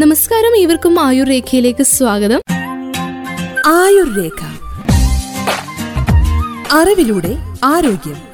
നമസ്കാരം ഇവർക്കും ആയുർ രേഖയിലേക്ക് സ്വാഗതം. ആയുർ രേഖ. അറിവിലൂടെ ആരോഗ്യം.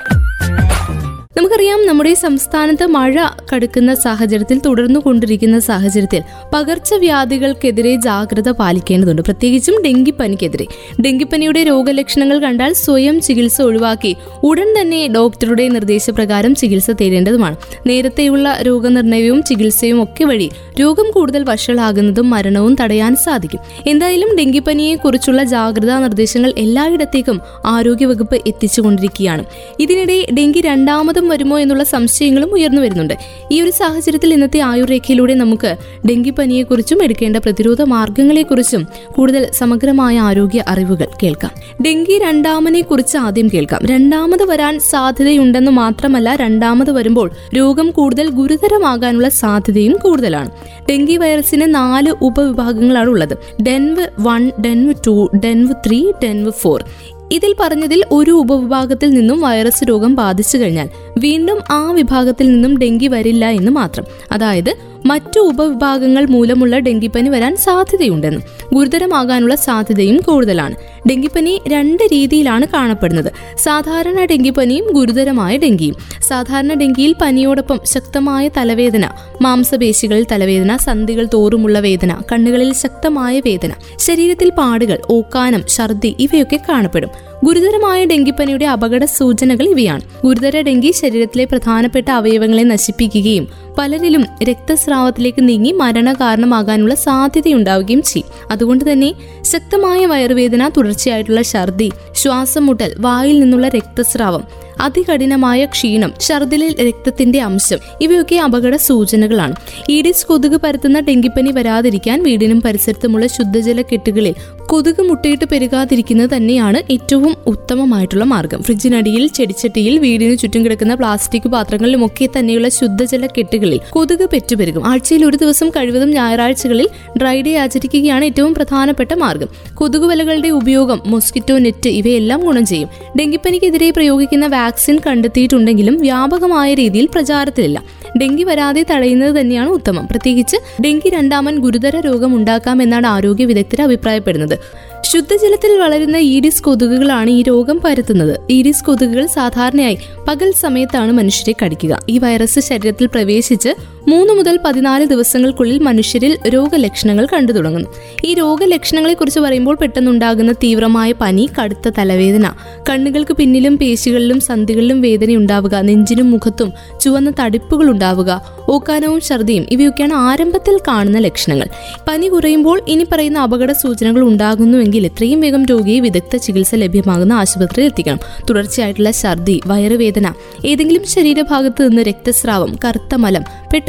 നമുക്കറിയാം നമ്മുടെ സംസ്ഥാനത്ത് മഴ കടുക്കുന്ന സാഹചര്യത്തിൽ തുടർന്നു കൊണ്ടിരിക്കുന്ന സാഹചര്യത്തിൽ പകർച്ചവ്യാധികൾക്കെതിരെ ജാഗ്രത പാലിക്കേണ്ടതുണ്ട്. പ്രത്യേകിച്ചും ഡെങ്കിപ്പനിക്കെതിരെ. ഡെങ്കിപ്പനിയുടെ രോഗലക്ഷണങ്ങൾ കണ്ടാൽ സ്വയം ചികിത്സ ഒഴിവാക്കി ഉടൻ തന്നെ ഡോക്ടറുടെ നിർദ്ദേശപ്രകാരം ചികിത്സ തേടേണ്ടതുമാണ്. നേരത്തെയുള്ള രോഗനിർണയവും ചികിത്സയും ഒക്കെ വഴി രോഗം കൂടുതൽ വഷളാകുന്നതും മരണവും തടയാൻ സാധിക്കും. എന്തായാലും ഡെങ്കിപ്പനിയെ കുറിച്ചുള്ള ജാഗ്രതാ നിർദ്ദേശങ്ങൾ എല്ലായിടത്തേക്കും ആരോഗ്യവകുപ്പ് എത്തിച്ചുകൊണ്ടിരിക്കുകയാണ്. ഇതിനിടെ ഡെങ്കി രണ്ടാമതും വരുമോ എന്നുള്ള സംശയങ്ങളും ഉയർന്നു വരുന്നുണ്ട്. ഈ ഒരു സാഹചര്യത്തിൽ ഇന്നത്തെ ആയുർരേഖയിലൂടെ നമുക്ക് ഡെങ്കിപ്പനിയെക്കുറിച്ചും എടുക്കേണ്ട പ്രതിരോധ മാർഗങ്ങളെക്കുറിച്ചും കൂടുതൽ സമഗ്രമായ ആരോഗ്യ അറിവുകൾ കേൾക്കാം. ഡെങ്കി രണ്ടാമനെ കുറിച്ച് ആദ്യം കേൾക്കാം. രണ്ടാമത് വരാൻ സാധ്യതയുണ്ടെന്ന് മാത്രമല്ല രണ്ടാമത് വരുമ്പോൾ രോഗം കൂടുതൽ ഗുരുതരമാകാനുള്ള സാധ്യതയും കൂടുതലാണ്. ഡെങ്കി വൈറസിന് നാല് ഉപവിഭാഗങ്ങളാണ് ഉള്ളത് DENV one DENV two DENV three DENV four. ഇതിൽ പറഞ്ഞതിൽ ഒരു ഉപവിഭാഗത്തിൽ നിന്നും വൈറസ് രോഗം ബാധിച്ചു കഴിഞ്ഞാൽ വീണ്ടും ആ വിഭാഗത്തിൽ നിന്നും ഡെങ്കി വരില്ല എന്ന് മാത്രം. അതായത് മറ്റു ഉപവിഭാഗങ്ങൾ മൂലമുള്ള ഡെങ്കിപ്പനി വരാൻ സാധ്യതയുണ്ടെന്നും ഗുരുതരമാകാനുള്ള സാധ്യതയും കൂടുതലാണ്. ഡെങ്കിപ്പനി രണ്ട് രീതിയിലാണ് കാണപ്പെടുന്നത്. സാധാരണ ഡെങ്കിപ്പനിയും ഗുരുതരമായ ഡെങ്കിയും. സാധാരണ ഡെങ്കിയിൽ പനിയോടൊപ്പം ശക്തമായ തലവേദന മാംസപേശികളിൽ തലവേദന സന്ധികൾ തോറുമുള്ള വേദന കണ്ണുകളിൽ ശക്തമായ വേദന ശരീരത്തിൽ പാടുകൾ ഓക്കാനം ഛർദി ഇവയൊക്കെ കാണപ്പെടും. ഗുരുതരമായ ഡെങ്കിപ്പനിയുടെ അപകട സൂചനകൾ ഇവയാണ്. ഗുരുതര ഡെങ്കി ശരീരത്തിലെ പ്രധാനപ്പെട്ട അവയവങ്ങളെ നശിപ്പിക്കുകയും പലരിലും രക്തസ്രാവത്തിലേക്ക് നീങ്ങി മരണ കാരണമാകാനുള്ള സാധ്യതയുണ്ടാവുകയും ചെയ്യും. അതുകൊണ്ട് തന്നെ ശക്തമായ വയറുവേദന തുടർച്ചയായിട്ടുള്ള ഛർദി ശ്വാസം മുട്ടൽ വായിൽ നിന്നുള്ള രക്തസ്രാവം അതികഠിനമായ ക്ഷീണം ഛർദിലിൽ രക്തത്തിന്റെ അംശം ഇവയൊക്കെ അപകട സൂചനകളാണ്. ഈഡിസ് കൊതുക് പരത്തുന്ന ഡെങ്കിപ്പനി വരാതിരിക്കാൻ വീടിനും പരിസരത്തുമുള്ള ശുദ്ധജല കെട്ടുകളിൽ കൊതുക് മുട്ടയിട്ട് പെരുകാതിരിക്കുന്നത് തന്നെയാണ് ഏറ്റവും ഉത്തമമായിട്ടുള്ള മാർഗം. ഫ്രിഡ്ജിനടിയിൽ ചെടിച്ചട്ടിയിൽ വീടിന് ചുറ്റും കിടക്കുന്ന പ്ലാസ്റ്റിക് പാത്രങ്ങളിലുമൊക്കെ തന്നെയുള്ള ശുദ്ധജല കെട്ടുകളിൽ കൊതുക് പെറ്റുപെരുകും. ആഴ്ചയിൽ ഒരു ദിവസം കഴിവതും ഞായറാഴ്ചകളിൽ ഡ്രൈ ഡേ ആചരിക്കുകയാണ് ഏറ്റവും പ്രധാനപ്പെട്ട മാർഗം. കൊതുക് വലകളുടെ ഉപയോഗം മൊസ്കിറ്റോ നെറ്റ് ഇവയെല്ലാം ഗുണം ചെയ്യും. ഡെങ്കിപ്പനിക്കെതിരെ പ്രയോഗിക്കുന്ന വാക്സിൻ കണ്ടെത്തിയിട്ടുണ്ടെങ്കിലും വ്യാപകമായ രീതിയിൽ പ്രചാരത്തിലില്ല. ഡെങ്കി വരാതെ തടയുന്നത് തന്നെയാണ് ഉത്തമം. പ്രത്യേകിച്ച് ഡെങ്കി രണ്ടാമൻ ഗുരുതര രോഗം ഉണ്ടാക്കാം എന്നാണ് ആരോഗ്യ വിദഗ്ധർ അഭിപ്രായപ്പെടുന്നത്. ശുദ്ധജലത്തിൽ വളരുന്ന ഈഡിസ് കൊതുകുകളാണ് ഈ രോഗം പരത്തുന്നത്. ഈഡിസ് കൊതുകുകൾ സാധാരണയായി പകൽ സമയത്താണ് മനുഷ്യരെ കടിക്കുക. ഈ വൈറസ് ശരീരത്തിൽ പ്രവേശിച്ച് മൂന്ന് മുതൽ പതിനാല് ദിവസങ്ങൾക്കുള്ളിൽ മനുഷ്യരിൽ രോഗലക്ഷണങ്ങൾ കണ്ടു തുടങ്ങുന്നു. ഈ രോഗലക്ഷണങ്ങളെ കുറിച്ച് പറയുമ്പോൾ പെട്ടെന്നുണ്ടാകുന്ന തീവ്രമായ പനി കടുത്ത തലവേദന കണ്ണുകൾക്ക് പിന്നിലും പേശികളിലും സന്ധികളിലും വേദന ഉണ്ടാവുക നെഞ്ചിനും മുഖത്തും ചുവന്ന തടിപ്പുകൾ ഉണ്ടാവുക ഓക്കാനവും ഛർദിയും ഇവയൊക്കെയാണ് ആരംഭത്തിൽ കാണുന്ന ലക്ഷണങ്ങൾ. പനി കുറയുമ്പോൾ ഇനി പറയുന്ന അപകട സൂചനകൾ ഉണ്ടാകുന്നുവെങ്കിൽ എത്രയും വേഗം രോഗിയെ വിദഗ്ധ ചികിത്സ ലഭ്യമാകുന്ന ആശുപത്രിയിൽ എത്തിക്കണം. തുടർച്ചയായിട്ടുള്ള ഛർദി വയറുവേദന ഏതെങ്കിലും ശരീരഭാഗത്ത് നിന്ന് രക്തസ്രാവം കറുത്ത മലം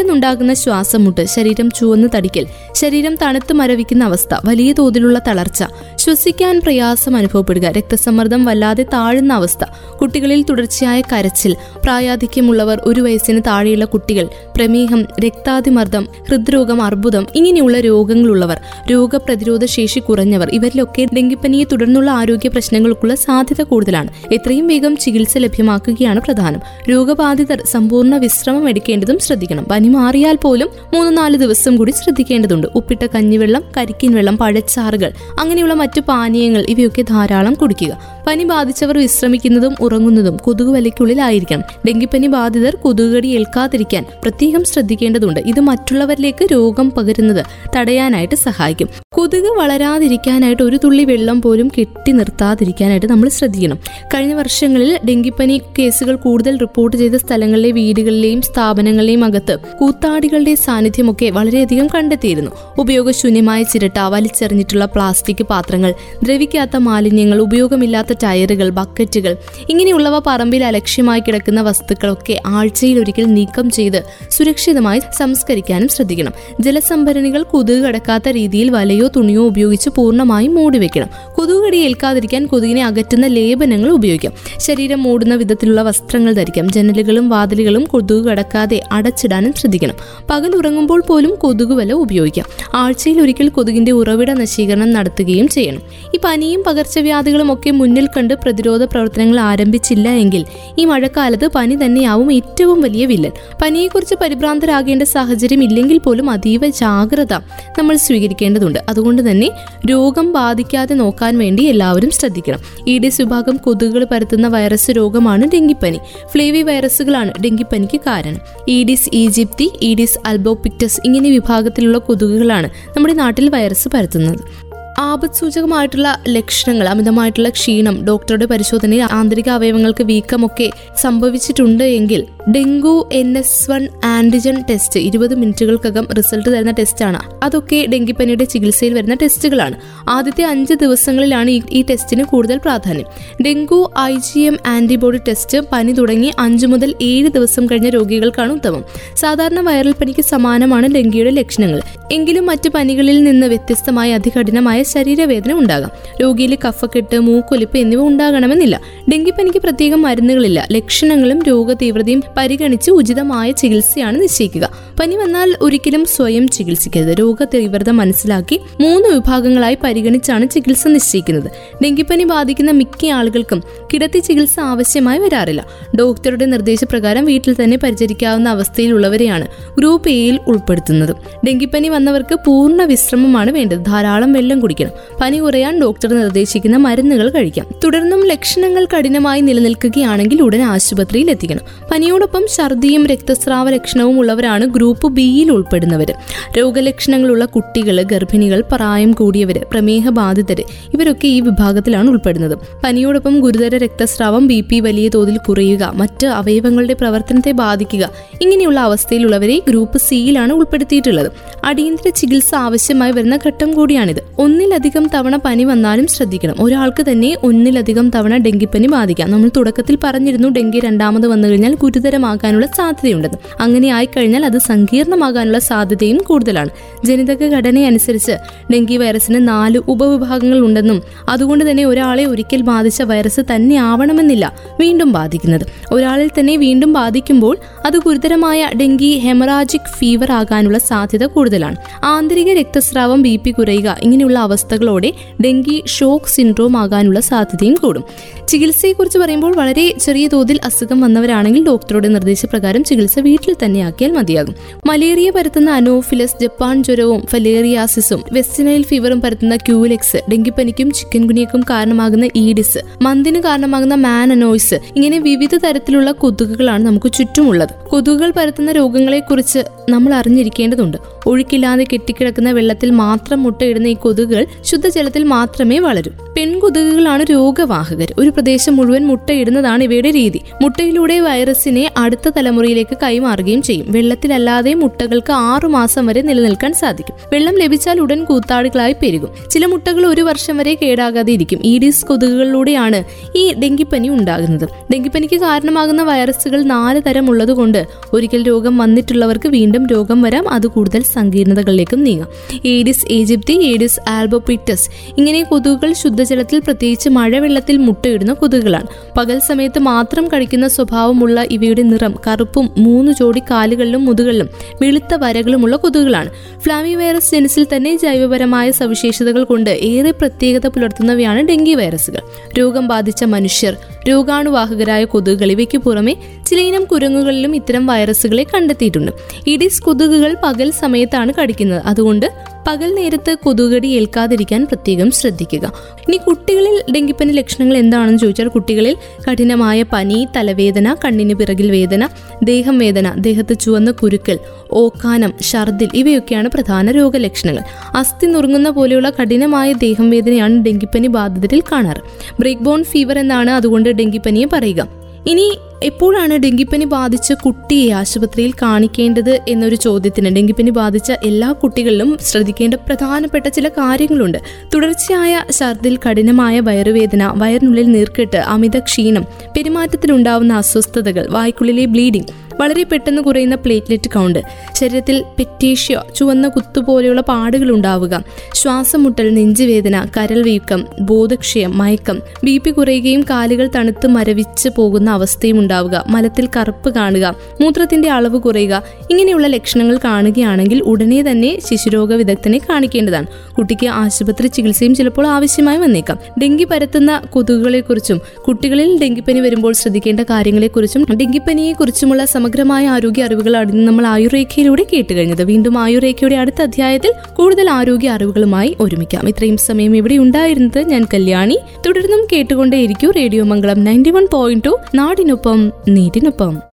പെട്ടെന്നുണ്ടാകുന്ന ശ്വാസമുട്ട് ശരീരം ചുവന്ന് തടിക്കൽ ശരീരം തണുത്ത് മരവിക്കുന്ന അവസ്ഥ വലിയ തോതിലുള്ള തളർച്ച ശ്വസിക്കാൻ പ്രയാസം അനുഭവപ്പെടുക രക്തസമ്മർദ്ദം വല്ലാതെ താഴുന്ന അവസ്ഥ കുട്ടികളിൽ തുടർച്ചയായ കരച്ചിൽ പ്രായാധിക്യമുള്ളവർ ഒരു വയസ്സിന് താഴെയുള്ള കുട്ടികൾ പ്രമേഹം രക്താതിമർദ്ദം ഹൃദ്രോഗം അർബുദം ഇങ്ങനെയുള്ള രോഗങ്ങളുള്ളവർ രോഗപ്രതിരോധ ശേഷി കുറഞ്ഞവർ ഇവരിലൊക്കെ ഡെങ്കിപ്പനിയെ തുടർന്നുള്ള ആരോഗ്യ പ്രശ്നങ്ങൾക്കുള്ള സാധ്യത കൂടുതലാണ്. എത്രയും വേഗം ചികിത്സ ലഭ്യമാക്കുകയാണ് പ്രധാനം. രോഗബാധിതർ സമ്പൂർണ വിശ്രമം എടുക്കേണ്ടതും ശ്രദ്ധിക്കണം. മാറിയാൽ പോലും മൂന്ന് നാല് ദിവസം കൂടി ശ്രദ്ധിക്കേണ്ടതുണ്ട്. ഉപ്പിട്ട കഞ്ഞിവെള്ളം കരിക്കിൻ വെള്ളം പഴച്ചാറുകൾ അങ്ങനെയുള്ള മറ്റു പാനീയങ്ങൾ ഇവയൊക്കെ ധാരാളം കുടിക്കുക. പനി ബാധിച്ചവർ വിശ്രമിക്കുന്നതും ഉറങ്ങുന്നതും കൊതുക് വലയ്ക്കുള്ളിലായിരിക്കണം ഡെങ്കിപ്പനി ബാധിതർ കൊതുകുകടി ഏൽക്കാതിരിക്കാൻ പ്രത്യേകം ശ്രദ്ധിക്കേണ്ടതുണ്ട്. ഇത് മറ്റുള്ളവരിലേക്ക് രോഗം പകരുന്നത് തടയാനായിട്ട് സഹായിക്കും. കൊതുക് വളരാതിരിക്കാനായിട്ട് ഒരു തുള്ളി വെള്ളം പോലും കെട്ടി നിർത്താതിരിക്കാനായിട്ട് നമ്മൾ ശ്രദ്ധിക്കണം. കഴിഞ്ഞ വർഷങ്ങളിൽ ഡെങ്കിപ്പനി കേസുകൾ കൂടുതൽ റിപ്പോർട്ട് ചെയ്ത സ്ഥലങ്ങളിലെ വീടുകളിലെയും സ്ഥാപനങ്ങളിലെയും അകത്ത് കൂത്താടികളുടെ സാന്നിധ്യമൊക്കെ വളരെയധികം കണ്ടെത്തിയിരുന്നു. ഉപയോഗശൂന്യമായ ചിരട്ട വലിച്ചെറിഞ്ഞിട്ടുള്ള പ്ലാസ്റ്റിക് പാത്രങ്ങൾ ദ്രവിക്കാത്ത മാലിന്യങ്ങൾ ഉപയോഗമില്ലാത്ത ടയറുകൾ ബക്കറ്റുകൾ ഇങ്ങനെയുള്ളവ പറമ്പിൽ അലക്ഷ്യമായി കിടക്കുന്ന വസ്തുക്കളൊക്കെ ആഴ്ചയിൽ ഒരിക്കൽ നീക്കം ചെയ്ത് സുരക്ഷിതമായി സംസ്കരിക്കാനും ശ്രദ്ധിക്കണം. ജലസംഭരണികൾ കൊതുക് കടക്കാത്ത രീതിയിൽ വലയോ തുണിയോ ഉപയോഗിച്ച് പൂർണമായും മൂടിവെക്കണം കൊതുകുകടി ഏൽക്കാതിരിക്കാൻ കൊതുകിനെ അകറ്റുന്ന ലേപനങ്ങൾ ഉപയോഗിക്കാം. ശരീരം മൂടുന്ന വിധത്തിലുള്ള വസ്ത്രങ്ങൾ ധരിക്കാം. ജനലുകളും വാതിലുകളും കൊതുക് കടക്കാതെ അടച്ചിടാനും ശ്രദ്ധിക്കണം. പകൽ ഉറങ്ങുമ്പോൾ പോലും കൊതുക് വല ഉപയോഗിക്കാം. ആഴ്ചയിൽ ഒരിക്കൽ കൊതുകിന്റെ ഉറവിട നശീകരണം നടത്തുകയും ചെയ്യണം. ഈ പനിയും പകർച്ചവ്യാധികളും ഒക്കെ മുന്നിൽ കണ്ട് പ്രതിരോധ പ്രവർത്തനങ്ങൾ ആരംഭിച്ചില്ല എങ്കിൽ ഈ മഴക്കാലത്ത് പനി തന്നെയാവും ഏറ്റവും വലിയ വില്ലൻ. പനിയെക്കുറിച്ച് പരിഭ്രാന്തരാകേണ്ട സാഹചര്യം ഇല്ലെങ്കിൽ പോലും അതീവ ജാഗ്രത നമ്മൾ സ്വീകരിക്കേണ്ടതുണ്ട്. അതുകൊണ്ട് തന്നെ രോഗം ബാധിക്കാതെ നോക്കാൻ വേണ്ടി എല്ലാവരും ശ്രദ്ധിക്കണം. ഈഡിസ് വിഭാഗം കൊതുകുകൾ പരത്തുന്ന വൈറസ് രോഗമാണ് ഡെങ്കിപ്പനി. ഫ്ലേവി വൈറസുകളാണ് ഡെങ്കിപ്പനിക്ക് കാരണം. ഈഡിസ് ഈജിപ്തി ഈഡിസ് അൽബോപിക്ടസ് ഇങ്ങനെ വിഭാഗത്തിലുള്ള കൊതുകുകളാണ് നമ്മുടെ നാട്ടിൽ വൈറസ് പരത്തുന്നത്. ആപത്സൂചകമായിട്ടുള്ള ലക്ഷണങ്ങൾ അമിതമായിട്ടുള്ള ക്ഷീണം ഡോക്ടറുടെ പരിശോധനയിൽ ആന്തരിക അവയവങ്ങൾക്ക് വീക്കമൊക്കെ സംഭവിച്ചിട്ടുണ്ട് എങ്കിൽ dengue N S one antigen test ഇരുപത് മിനിറ്റുകൾക്കകം റിസൾട്ട് തരുന്ന ടെസ്റ്റാണ്. അതൊക്കെ ഡെങ്കിപ്പനിയുടെ ചികിത്സയിൽ വരുന്ന ടെസ്റ്റുകളാണ്. ആദ്യത്തെ അഞ്ച് ദിവസങ്ങളിലാണ് ഈ ടെസ്റ്റിന് കൂടുതൽ പ്രാധാന്യം. Dengue I G M antibody test പനി തുടങ്ങി അഞ്ചു മുതൽ ഏഴ് ദിവസം കഴിഞ്ഞ രോഗികൾക്കാണ് ഉത്തമം. സാധാരണ വൈറൽ പനിക്ക് സമാനമാണ് ഡെങ്കിയുടെ ലക്ഷണങ്ങൾ. എങ്കിലും മറ്റ് പനികളിൽ നിന്ന് വ്യത്യസ്തമായി അതികഠിനമായ ശരീരവേദന ഉണ്ടാകാം. രോഗിയിൽ കഫക്കെട്ട് മൂക്കൊലിപ്പ് എന്നിവ ഉണ്ടാകണമെന്നില്ല. ഡെങ്കിപ്പനിക്ക് പ്രത്യേകം മരുന്നുകളില്ല. ലക്ഷണങ്ങളും രോഗതീവ്രതയും പരിഗണിച്ച് ഉചിതമായ ചികിത്സയാണ് നിശ്ചയിക്കുക. പനി വന്നാൽ ഒരിക്കലും സ്വയം ചികിത്സിക്കരുത്. രോഗതീവ്രത മനസ്സിലാക്കി മൂന്ന് വിഭാഗങ്ങളായി പരിഗണിച്ചാണ് ചികിത്സ നിശ്ചയിക്കുന്നത്. ഡെങ്കിപ്പനി ബാധിക്കുന്ന മിക്ക ആളുകൾക്കും കിടത്തി ചികിത്സ ആവശ്യമായി വരാറില്ല. ഡോക്ടറുടെ നിർദ്ദേശപ്രകാരം വീട്ടിൽ തന്നെ പരിചരിക്കാവുന്ന അവസ്ഥയിലുള്ളവരെയാണ് ഗ്രൂപ്പ് എയിൽ ഉൾപ്പെടുത്തുന്നത്. ഡെങ്കിപ്പനി വന്നവർക്ക് പൂർണ വിശ്രമമാണ് വേണ്ടത്. ധാരാളം വെള്ളം കുടിക്കണം പനി കുറയാൻ ഡോക്ടർ നിർദ്ദേശിക്കുന്ന മരുന്നുകൾ കഴിക്കാം. തുടർന്നും ലക്ഷണങ്ങൾ കഠിനമായി നിലനിൽക്കുകയാണെങ്കിൽ ഉടൻ ആശുപത്രിയിൽ എത്തിക്കണം. പനിയോടൊപ്പം ഛർദിയും രക്തസ്രാവ ലക്ഷണവും ഉള്ളവരാണ് ഗ്രൂപ്പ് ബിയിൽ ഉൾപ്പെടുന്നവർ രോഗലക്ഷണങ്ങളുള്ള കുട്ടികൾ ഗർഭിണികൾ പ്രായം കൂടിയവർ പ്രമേഹ ബാധിതര് ഇവരൊക്കെ ഈ വിഭാഗത്തിലാണ് ഉൾപ്പെടുന്നത്. പനിയോടൊപ്പം ഗുരുതര രക്തസ്രാവം ബി പി വലിയ തോതിൽ കുറയുക മറ്റ് അവയവങ്ങളുടെ പ്രവർത്തനത്തെ ബാധിക്കുക ഇങ്ങനെയുള്ള അവസ്ഥയിലുള്ളവരെ ഗ്രൂപ്പ് സിയിലാണ് ഉൾപ്പെടുത്തിയിട്ടുള്ളത്. അടിയന്തര ചികിത്സ ആവശ്യമായി വരുന്ന ഘട്ടം കൂടിയാണിത്. ഒന്നിലധികം തവണ പനി വന്നാലും ശ്രദ്ധിക്കണം. ഒരാൾക്ക് തന്നെ ഒന്നിലധികം തവണ ഡെങ്കിപ്പനി ബാധിക്കാം. നമ്മൾ തുടക്കത്തിൽ പറഞ്ഞിരുന്നു ഡെങ്കി രണ്ടാമത് വന്നു കഴിഞ്ഞാൽ ഗുരുതരമാകാനുള്ള സാധ്യതയുണ്ടെന്ന്. അങ്ങനെ ആയിക്കഴിഞ്ഞാൽ അത് സങ്കീർണമാകാനുള്ള സാധ്യതയും കൂടുതലാണ്. ജനിതക ഘടനയനുസരിച്ച് ഡെങ്കി വൈറസിന് നാല് ഉപവിഭാഗങ്ങൾ ഉണ്ടെന്നും അതുകൊണ്ട് തന്നെ ഒരാളെ ഒരിക്കൽ ബാധിച്ച വൈറസ് തന്നെ ആവണമെന്നില്ല വീണ്ടും ബാധിക്കുന്നത്. ഒരാളിൽ തന്നെ വീണ്ടും ബാധിക്കുമ്പോൾ അത് ഗുരുതരമായ ഡെങ്കി ഹെമറാജിക് ഫീവർ ആകാനുള്ള സാധ്യത കൂടുതലാണ്. ആന്തരിക രക്തസ്രാവം ബി പി കുറയുക ഇങ്ങനെയുള്ള അവസ്ഥകളോടെ ഡെങ്കി ഷോക്ക് സിൻഡ്രോം ആകാനുള്ള സാധ്യതയും കൂടും. ചികിത്സയെക്കുറിച്ച് പറയുമ്പോൾ വളരെ ചെറിയ തോതിൽ അസുഖം വന്നവരാണെങ്കിൽ ഡോക്ടറുടെ നിർദ്ദേശപ്രകാരം ചികിത്സ വീട്ടിൽ തന്നെ ആക്കിയാൽ മതിയാകും. മലേറിയ പരത്തുന്ന അനോഫിലസ് ജപ്പാൻ ജ്വരവും ഫലേറിയാസിസും വെസ്റ്റിനൈൽ ഫീവറും പരത്തുന്ന ക്യൂലെക്സ് ഡെങ്കിപ്പനിക്കും ചിക്കൻ ഗുനിയക്കും കാരണമാകുന്ന ഈഡിസ് മന്തിന് കാരണമാകുന്ന മാൻ മാനനോയ്സ് ഇങ്ങനെ വിവിധ തരത്തിലുള്ള കൊതുകുകളാണ് നമുക്ക് ചുറ്റുമുള്ളത്. കൊതുകുകൾ പരത്തുന്ന രോഗങ്ങളെക്കുറിച്ച് നമ്മൾ അറിഞ്ഞിരിക്കേണ്ടതുണ്ട്. ഒഴുക്കില്ലാതെ കെട്ടിക്കിടക്കുന്ന വെള്ളത്തിൽ മാത്രം മുട്ടയിടുന്ന ഈ കൊതുകുകൾ ശുദ്ധജലത്തിൽ മാത്രമേ വളരൂ. പെൺകൊതുകുകളാണ് രോഗവാഹകർ. ഒരു പ്രദേശം മുഴുവൻ മുട്ടയിടുന്നതാണ് ഇവയുടെ രീതി. മുട്ടയിലൂടെ വൈറസിനെ അടുത്ത തലമുറയിലേക്ക് കൈമാറുകയും ചെയ്യും. വെള്ളത്തിലല്ലാതെ മുട്ടകൾക്ക് ആറു മാസം വരെ നിലനിൽക്കാൻ സാധിക്കും. വെള്ളം ലഭിച്ചാൽ ഉടൻ കൂത്താടുകളായി പെരുകും. ചില മുട്ടകൾ ഒരു വർഷം വരെ കേടാകാതെ ഇരിക്കും. ഈഡിസ് കൊതുകുകളിലൂടെയാണ് ഈ ഡെങ്കിപ്പനി ഉണ്ടാകുന്നത്. ഡെങ്കിപ്പനിക്ക് കാരണമാകുന്ന വൈറസുകൾ നാല് തരം ഉള്ളതുകൊണ്ട് ഒരിക്കൽ രോഗം വന്നിട്ടുള്ളവർക്ക് വീണ്ടും രോഗം വരാം. അത് കൂടുതൽ സങ്കീർണതകളിലേക്കും നീങ്ങാം. ഏഡിസ് ഈജിപ്തി ഏഡിസ് ആൽബോപിറ്റസ് ഇങ്ങനെ കൊതുകുകൾ ശുദ്ധജലത്തിൽ പ്രത്യേകിച്ച് മഴവെള്ളത്തിൽ മുട്ടയിടുന്ന കൊതുകുകളാണ്. പകൽ സമയത്ത് മാത്രം കഴിക്കുന്ന സ്വഭാവമുള്ള ഇവയുടെ നിറം കറുപ്പും മൂന്ന് ജോഡി കാലുകളിലും മുതുകളിലും വെളുത്ത വരകളുമുള്ള കൊതുകുകളാണ്. ഫ്ലാമി വൈറസ് ജനസിൽ തന്നെ ജൈവപരമായ സവിശേഷതകൾ കൊണ്ട് ഏറെ പ്രത്യേകത പുലർത്തുന്നവയാണ് ഡെങ്കി വൈറസുകൾ. രോഗം ബാധിച്ച മനുഷ്യർ രോഗാണുവാഹകരായ കൊതുകുകൾ ഇവയ്ക്ക് പുറമെ ചിലയിനം കുരങ്ങുകളിലും ഇത്തരം വൈറസുകളെ കണ്ടെത്തിയിട്ടുണ്ട്. ഇഡിസ് കൊതുകുകൾ പകൽ സമയത്താണ് കടിക്കുന്നത്. അതുകൊണ്ട് പകൽ നേരത്ത് കൊതുകടി ഏൽക്കാതിരിക്കാൻ പ്രത്യേകം ശ്രദ്ധിക്കുക. ഇനി കുട്ടികളിൽ ഡെങ്കിപ്പനി ലക്ഷണങ്ങൾ എന്താണെന്ന് ചോദിച്ചാൽ കുട്ടികളിൽ കഠിനമായ പനി തലവേദന കണ്ണിന് പിറകിൽ വേദന ദേഹം വേദന ദേഹത്ത് ചുവന്ന കുരുക്കൾ ഓക്കാനം ഛർദിൽ ഇവയൊക്കെയാണ് പ്രധാന രോഗലക്ഷണങ്ങൾ. അസ്ഥി നുറുങ്ങുന്ന പോലെയുള്ള കഠിനമായ ദേഹം വേദനയാണ് ഡെങ്കിപ്പനി ബാധിതരിൽ കാണാറ്. ബ്രേക്ക് ബോൺ ഫീവർ എന്നാണ് അതുകൊണ്ട് ഡെങ്കിപ്പനിയെ പറയുക. ഇനി എപ്പോഴാണ് ഡെങ്കിപ്പനി ബാധിച്ച കുട്ടിയെ ആശുപത്രിയിൽ കാണിക്കേണ്ടത് എന്നൊരു ചോദ്യത്തിന് ഡെങ്കിപ്പനി ബാധിച്ച എല്ലാ കുട്ടികളിലും ശ്രദ്ധിക്കേണ്ട പ്രധാനപ്പെട്ട ചില കാര്യങ്ങളുണ്ട്. തുടർച്ചയായ ഛർദിൽ കഠിനമായ വയറുവേദന വയറിനുള്ളിൽ നീർക്കെട്ട് അമിത ക്ഷീണം പെരുമാറ്റത്തിലുണ്ടാവുന്ന അസ്വസ്ഥതകൾ വായ്ക്കുള്ളിലെ ബ്ലീഡിംഗ് വളരെ പെട്ടെന്ന് കുറയുന്ന പ്ലേറ്റ്ലെറ്റ് കൗണ്ട് ശരീരത്തിൽ പെറ്റേഷ്യ ചുവന്ന കുത്തുപോലെയുള്ള പാടുകൾ ഉണ്ടാവുക ശ്വാസമുട്ടൽ നെഞ്ചുവേദന കരൾ വീക്കം ബോധക്ഷയം മയക്കം ബി പി കുറയുകയും കാലുകൾ തണുത്ത് മരവിച്ച് പോകുന്ന അവസ്ഥയും ഉണ്ടാവുക മലത്തിൽ കറുപ്പ് കാണുക മൂത്രത്തിന്റെ അളവ് കുറയുക ഇങ്ങനെയുള്ള ലക്ഷണങ്ങൾ കാണുകയാണെങ്കിൽ ഉടനെ തന്നെ ശിശുരോഗ വിദഗ്ധനെ കാണിക്കേണ്ടതാണ്. കുട്ടിക്ക് ആശുപത്രി ചികിത്സയും ചിലപ്പോൾ ആവശ്യമായി വന്നേക്കാം. ഡെങ്കി പരത്തുന്ന കൊതുകുകളെക്കുറിച്ചും കുട്ടികളിൽ ഡെങ്കിപ്പനി വരുമ്പോൾ ശ്രദ്ധിക്കേണ്ട കാര്യങ്ങളെക്കുറിച്ചും ഡെങ്കിപ്പനിയെക്കുറിച്ചുമുള്ള സമഗ്രമായ ആരോഗ്യ അറിവുകളാണ് നമ്മൾ ആയുർരേഖയിലൂടെ കേട്ടുകഴിഞ്ഞത്. വീണ്ടും ആയുർരേഖയുടെ അടുത്ത അധ്യായത്തിൽ കൂടുതൽ ആരോഗ്യ അറിവുകളുമായി ഒരുമിക്കാം. ഇത്രയും സമയം ഇവിടെ ഉണ്ടായിരുന്നത് ഞാൻ കല്യാണി. തുടർന്നും കേട്ടുകൊണ്ടേയിരിക്കും radio Mangalam ninety one point two നാടിനൊപ്പം നീടിനൊപ്പം